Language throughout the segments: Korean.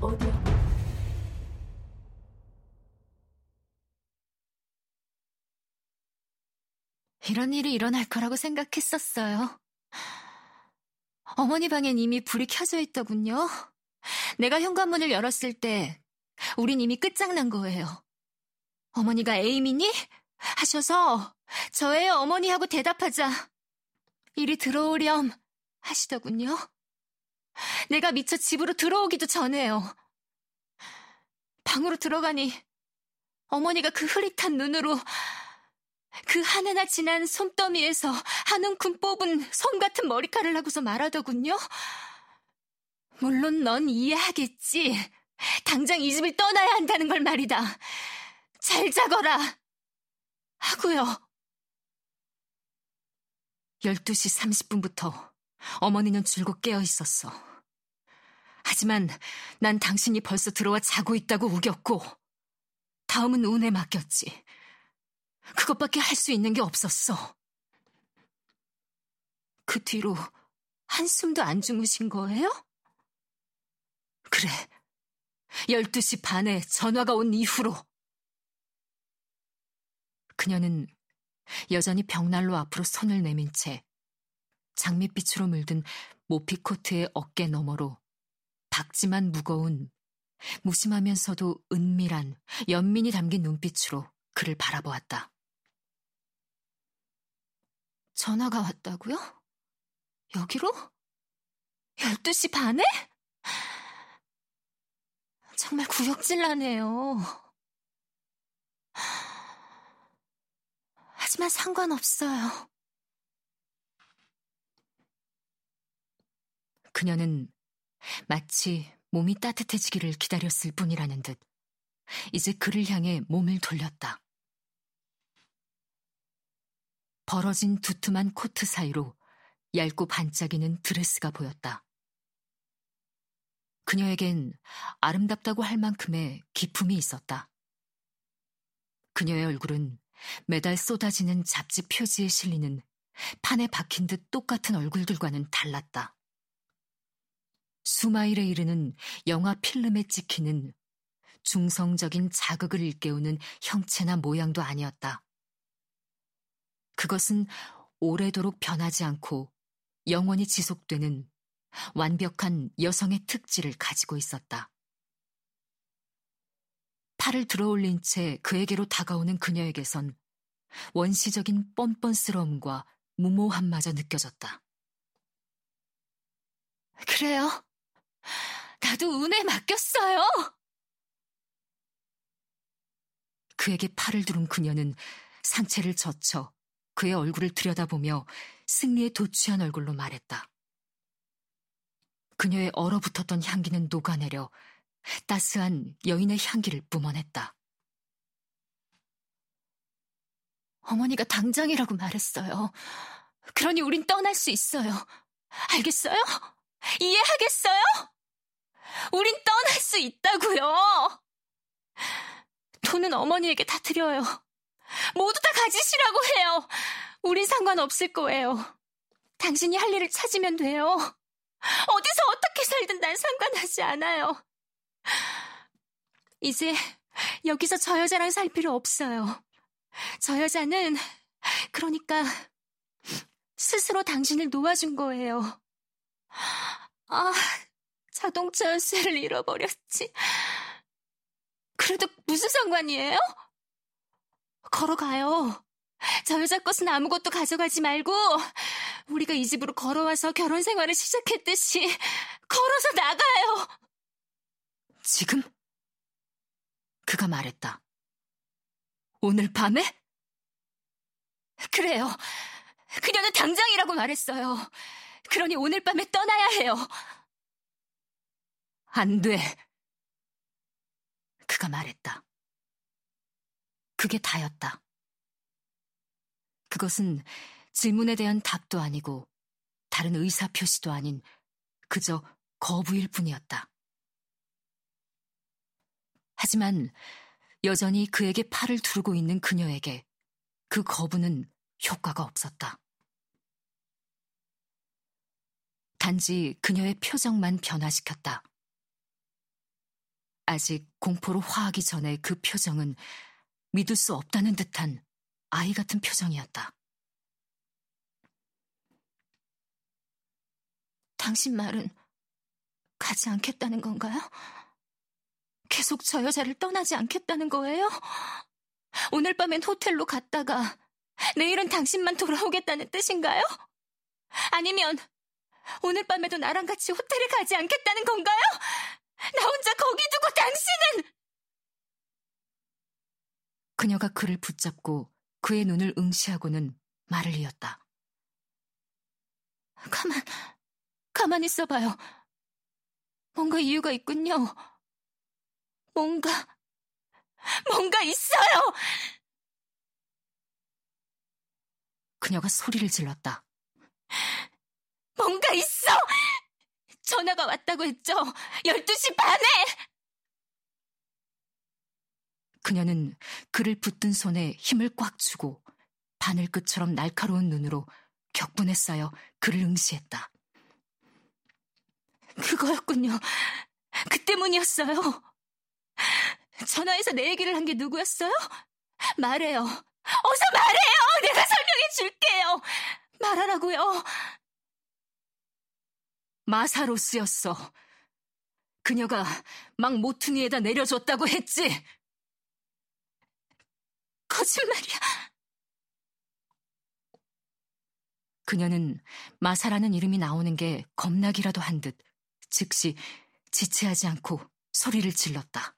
어디야? 이런 일이 일어날 거라고 생각했었어요. 어머니 방엔 이미 불이 켜져 있더군요. 내가 현관문을 열었을 때 우린 이미 끝장난 거예요. 어머니가 에이미니? 하셔서 저예요 어머니 하고 대답하자 이리 들어오렴 하시더군요. 내가 미처 집으로 들어오기도 전에요. 방으로 들어가니 어머니가 그 흐릿한 눈으로 그 하나나 지난 손더미에서 한 움큼 뽑은 솜 같은 머리카락을 하고서 말하더군요. 물론 넌 이해하겠지. 당장 이 집을 떠나야 한다는 걸 말이다. 잘 자거라. 하고요. 12시 30분부터 어머니는 줄곧 깨어 있었어. 하지만 난 당신이 벌써 들어와 자고 있다고 우겼고, 다음은 운에 맡겼지. 그것밖에 할 수 있는 게 없었어. 그 뒤로 한숨도 안 주무신 거예요? 그래. 12시 반에 전화가 온 이후로. 그녀는 여전히 벽난로 앞으로 손을 내민 채 장밋빛으로 물든 모피 코트의 어깨 너머로 박지만 무거운 무심하면서도 은밀한 연민이 담긴 눈빛으로 그를 바라보았다. 전화가 왔다고요? 여기로? 12시 반에? 정말 구역질 나네요. 하지만 상관없어요. 그녀는 마치 몸이 따뜻해지기를 기다렸을 뿐이라는 듯 이제 그를 향해 몸을 돌렸다. 벌어진 두툼한 코트 사이로 얇고 반짝이는 드레스가 보였다. 그녀에겐 아름답다고 할 만큼의 기품이 있었다. 그녀의 얼굴은 매달 쏟아지는 잡지 표지에 실리는 판에 박힌 듯 똑같은 얼굴들과는 달랐다. 수마일에 이르는 영화 필름에 찍히는 중성적인 자극을 일깨우는 형체나 모양도 아니었다. 그것은 오래도록 변하지 않고 영원히 지속되는 완벽한 여성의 특질을 가지고 있었다. 팔을 들어 올린 채 그에게로 다가오는 그녀에게선 원시적인 뻔뻔스러움과 무모함마저 느껴졌다. 그래요. 나도 운에 맡겼어요. 그에게 팔을 두른 그녀는 상체를 젖혀 그의 얼굴을 들여다보며 승리에 도취한 얼굴로 말했다. 그녀의 얼어붙었던 향기는 녹아내려 따스한 여인의 향기를 뿜어냈다. 어머니가 당장이라고 말했어요. 그러니 우린 떠날 수 있어요. 알겠어요? 이해하겠어요? 우린 떠날 수 있다고요. 돈은 어머니에게 다 드려요. 모두 다 가지시라고 해요. 우린 상관없을 거예요. 당신이 할 일을 찾으면 돼요. 어디서 어떻게 살든 난 상관하지 않아요. 이제 여기서 저 여자랑 살 필요 없어요. 저 여자는 그러니까 스스로 당신을 놓아준 거예요. 아, 자동차 열쇠를 잃어버렸지. 그래도 무슨 상관이에요? 걸어가요. 저 여자 것은 아무것도 가져가지 말고 우리가 이 집으로 걸어와서 결혼 생활을 시작했듯이 걸어서 나가요. 지금? 그가 말했다. 오늘 밤에? 그래요. 그녀는 당장이라고 말했어요. 그러니 오늘 밤에 떠나야 해요. 안 돼. 그가 말했다. 그게 다였다. 그것은 질문에 대한 답도 아니고 다른 의사 표시도 아닌 그저 거부일 뿐이었다. 하지만 여전히 그에게 팔을 두르고 있는 그녀에게 그 거부는 효과가 없었다. 단지 그녀의 표정만 변화시켰다. 아직 공포로 화하기 전에 그 표정은 믿을 수 없다는 듯한 아이 같은 표정이었다. 당신 말은 가지 않겠다는 건가요? 계속 저 여자를 떠나지 않겠다는 거예요? 오늘 밤엔 호텔로 갔다가 내일은 당신만 돌아오겠다는 뜻인가요? 아니면 오늘 밤에도 나랑 같이 호텔에 가지 않겠다는 건가요? 나 혼자 거기 두고 당신은! 그녀가 그를 붙잡고 그의 눈을 응시하고는 말을 이었다. 가만, 가만 있어봐요. 뭔가 이유가 있군요. 뭔가, 뭔가 있어요! 그녀가 소리를 질렀다. 뭔가 있어! 전화가 왔다고 했죠? 12시 반에! 그녀는 그를 붙든 손에 힘을 꽉 주고 바늘끝처럼 날카로운 눈으로 격분에 쌓여 그를 응시했다. 그거였군요. 그 때문이었어요. 전화해서 내 얘기를 한 게 누구였어요? 말해요. 어서 말해요! 내가 설명해 줄게요! 말하라고요. 마사로스였어. 그녀가 막 모퉁이에다 내려줬다고 했지. 거짓말이야. 그녀는 마사라는 이름이 나오는 게 겁나기라도 한 듯 즉시 지체하지 않고 소리를 질렀다.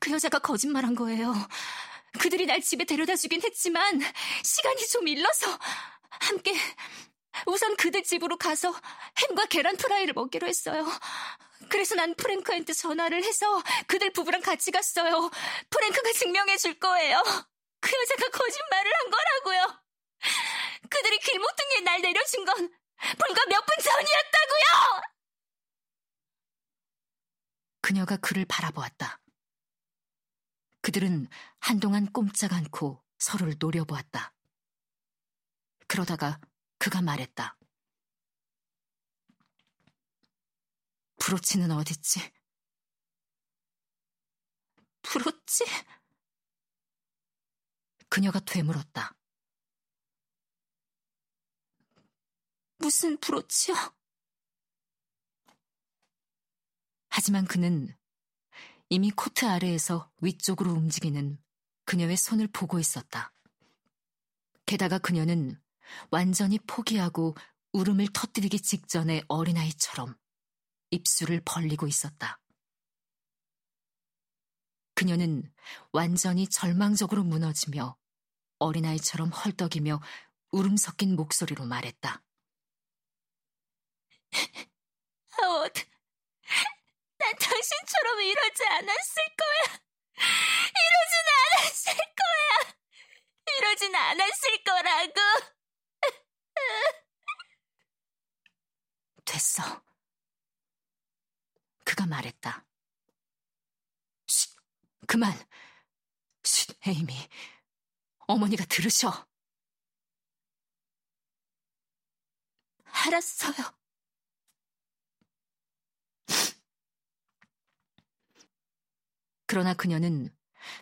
그 여자가 거짓말한 거예요. 그들이 날 집에 데려다 주긴 했지만 시간이 좀 일러서 함께 우선 그들 집으로 가서 햄과 계란 프라이를 먹기로 했어요. 그래서 난 프랭크한테 전화를 해서 그들 부부랑 같이 갔어요. 프랭크가 증명해 줄 거예요. 그 여자가 거짓말을 한 거라고요. 그들이 길모퉁이에 날 내려준 건 불과 몇 분 전이었다고요! 그녀가 그를 바라보았다. 그들은 한동안 꼼짝 않고 서로를 노려보았다. 그러다가 그가 말했다. 브로치는 어딨지? 브로치? 그녀가 되물었다. 무슨 브로치요? 하지만 그는 이미 코트 아래에서 위쪽으로 움직이는 그녀의 손을 보고 있었다. 게다가 그녀는 완전히 포기하고 울음을 터뜨리기 직전의 어린아이처럼 입술을 벌리고 있었다. 그녀는 완전히 절망적으로 무너지며 어린아이처럼 헐떡이며 울음 섞인 목소리로 말했다. 하워드, 난 당신처럼 이러지 않았을 거야. 이러진 않았을 거야. 이러진 않았을 거라고. 됐어. 그가 말했다. 쉿, 그만. 쉿, 에이미. 어머니가 들으셔. 알았어요. 그러나 그녀는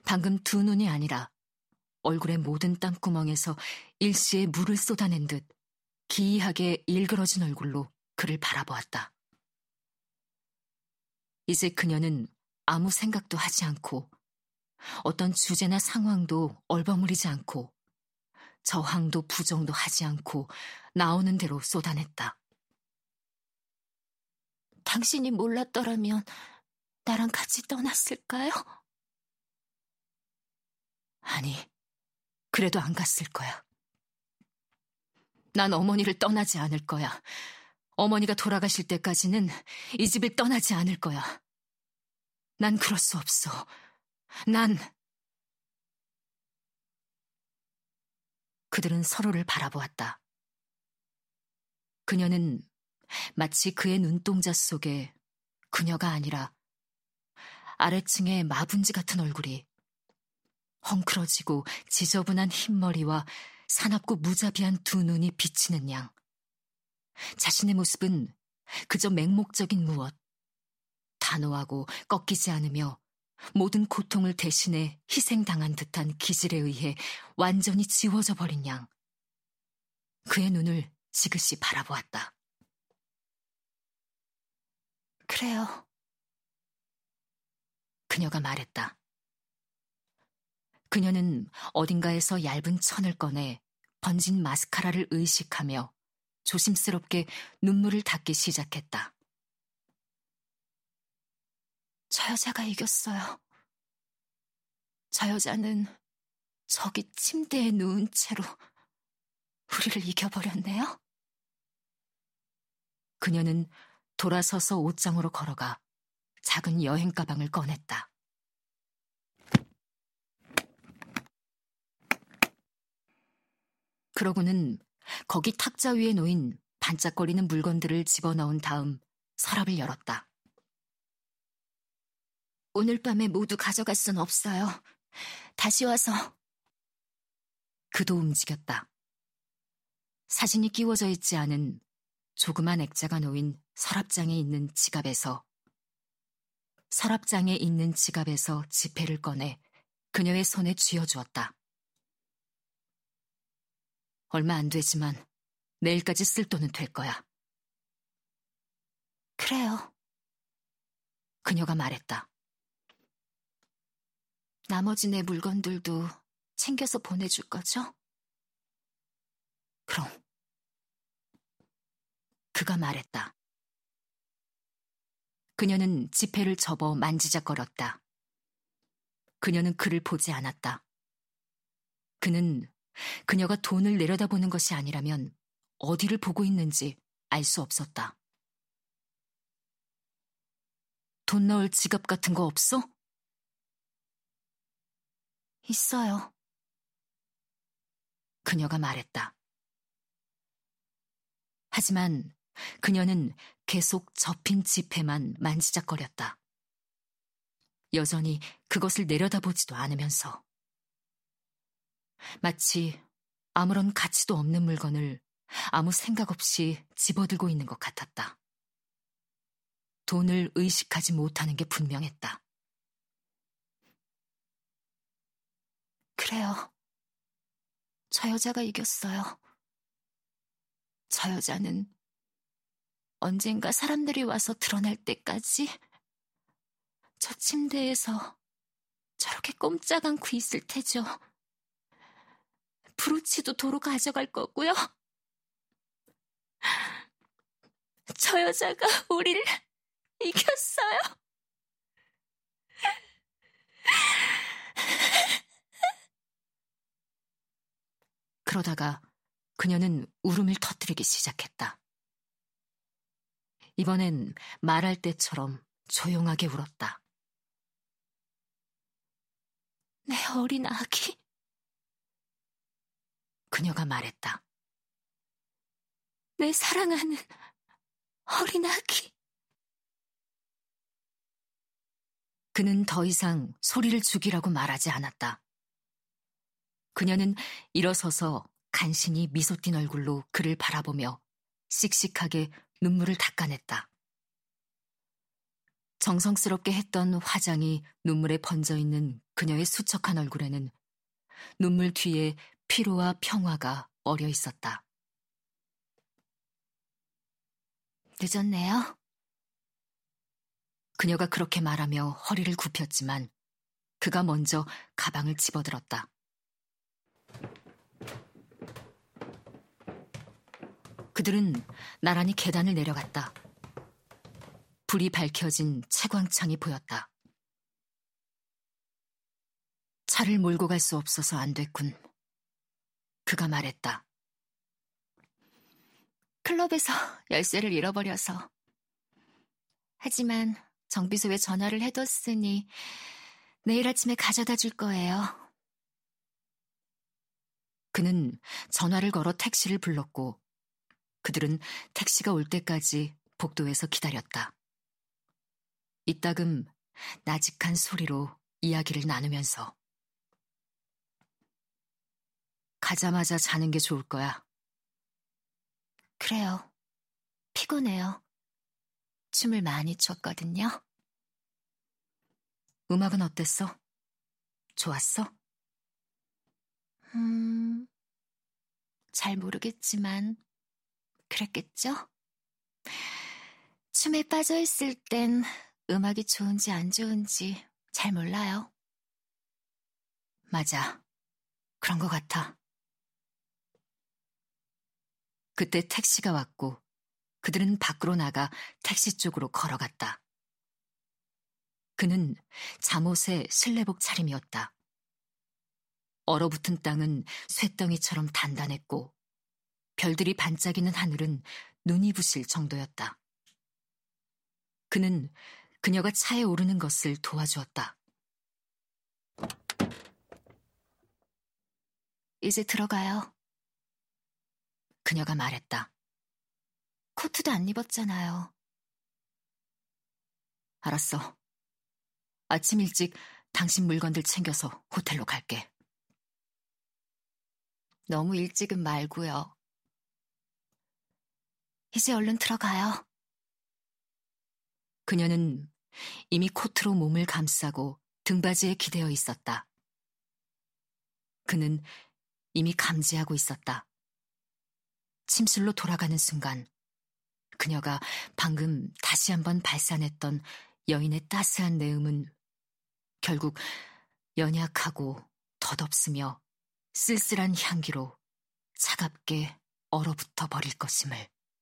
방금 두 눈이 아니라 얼굴의 모든 땀구멍에서 일시에 물을 쏟아낸 듯 기이하게 일그러진 얼굴로 그를 바라보았다. 이제 그녀는 아무 생각도 하지 않고 어떤 주제나 상황도 얼버무리지 않고 저항도 부정도 하지 않고 나오는 대로 쏟아냈다. 당신이 몰랐더라면 나랑 같이 떠났을까요? 아니, 그래도 안 갔을 거야. 난 어머니를 떠나지 않을 거야. 어머니가 돌아가실 때까지는 이 집을 떠나지 않을 거야. 난 그럴 수 없어. 난. 그들은 서로를 바라보았다. 그녀는 마치 그의 눈동자 속에 그녀가 아니라 아래층의 마분지 같은 얼굴이 헝클어지고 지저분한 흰머리와 사납고 무자비한 두 눈이 비치는 양. 자신의 모습은 그저 맹목적인 무엇, 단호하고 꺾이지 않으며 모든 고통을 대신해 희생당한 듯한 기질에 의해 완전히 지워져 버린 양. 그의 눈을 지그시 바라보았다. 그래요. 그녀가 말했다. 그녀는 어딘가에서 얇은 천을 꺼내 번진 마스카라를 의식하며 조심스럽게 눈물을 닦기 시작했다. 저 여자가 이겼어요. 저 여자는 저기 침대에 누운 채로 우리를 이겨버렸네요. 그녀는 돌아서서 옷장으로 걸어가 작은 여행 가방을 꺼냈다. 그러고는 거기 탁자 위에 놓인 반짝거리는 물건들을 집어넣은 다음 서랍을 열었다. 오늘 밤에 모두 가져갈 순 없어요. 다시 와서. 그도 움직였다. 사진이 끼워져 있지 않은 조그만 액자가 놓인 서랍장에 있는 지갑에서 서랍장에 있는 지갑에서 지폐를 꺼내 그녀의 손에 쥐어주었다. 얼마 안 되지만 내일까지 쓸 돈은 될 거야. 그래요. 그녀가 말했다. 나머지 내 물건들도 챙겨서 보내줄 거죠? 그럼. 그가 말했다. 그녀는 지폐를 접어 만지작거렸다. 그녀는 그를 보지 않았다. 그는 그녀가 돈을 내려다보는 것이 아니라면 어디를 보고 있는지 알 수 없었다. 돈 넣을 지갑 같은 거 없어? 있어요. 그녀가 말했다. 하지만 그녀는 계속 접힌 지폐만 만지작거렸다. 여전히 그것을 내려다보지도 않으면서. 마치 아무런 가치도 없는 물건을 아무 생각 없이 집어들고 있는 것 같았다. 돈을 의식하지 못하는 게 분명했다. 그래요. 저 여자가 이겼어요. 저 여자는 언젠가 사람들이 와서 드러날 때까지 저 침대에서 저렇게 꼼짝 않고 있을 테죠. 브로치도 도로 가져갈 거고요. 저 여자가 우리를 이겼어요. 그러다가 그녀는 울음을 터뜨리기 시작했다. 이번엔 말할 때처럼 조용하게 울었다. 내 어린 아기. 그녀가 말했다. 내 사랑하는 어린 아기. 그는 더 이상 소리를 죽이라고 말하지 않았다. 그녀는 일어서서 간신히 미소 띤 얼굴로 그를 바라보며 씩씩하게 눈물을 닦아냈다. 정성스럽게 했던 화장이 눈물에 번져 있는 그녀의 수척한 얼굴에는 눈물 뒤에 피로와 평화가 어려 있었다. 늦었네요. 그녀가 그렇게 말하며 허리를 굽혔지만 그가 먼저 가방을 집어들었다. 그들은 나란히 계단을 내려갔다. 불이 밝혀진 채광창이 보였다. 차를 몰고 갈 수 없어서 안 됐군. 그가 말했다. 클럽에서 열쇠를 잃어버려서. 하지만 정비소에 전화를 해뒀으니 내일 아침에 가져다 줄 거예요. 그는 전화를 걸어 택시를 불렀고 그들은 택시가 올 때까지 복도에서 기다렸다. 이따금 나직한 소리로 이야기를 나누면서 가자마자 자는 게 좋을 거야. 그래요. 피곤해요. 춤을 많이 췄거든요. 음악은 어땠어? 좋았어? 음, 잘 모르겠지만, 그랬겠죠? 춤에 빠져있을 땐 음악이 좋은지 안 좋은지 잘 몰라요. 맞아. 그런 것 같아. 그때 택시가 왔고 그들은 밖으로 나가 택시 쪽으로 걸어갔다. 그는 잠옷에 슬레복 차림이었다. 얼어붙은 땅은 쇠덩이처럼 단단했고 별들이 반짝이는 하늘은 눈이 부실 정도였다. 그는 그녀가 차에 오르는 것을 도와주었다. 이제 들어가요. 그녀가 말했다. 코트도 안 입었잖아요. 알았어. 아침 일찍 당신 물건들 챙겨서 호텔로 갈게. 너무 일찍은 말고요. 이제 얼른 들어가요. 그녀는 이미 코트로 몸을 감싸고 등받이에 기대어 있었다. 그는 이미 감지하고 있었다. 침실로 돌아가는 순간 그녀가 방금 다시 한번 발산했던 여인의 따스한 내음은 결국 연약하고 덧없으며 쓸쓸한 향기로 차갑게 얼어붙어 버릴 것임을.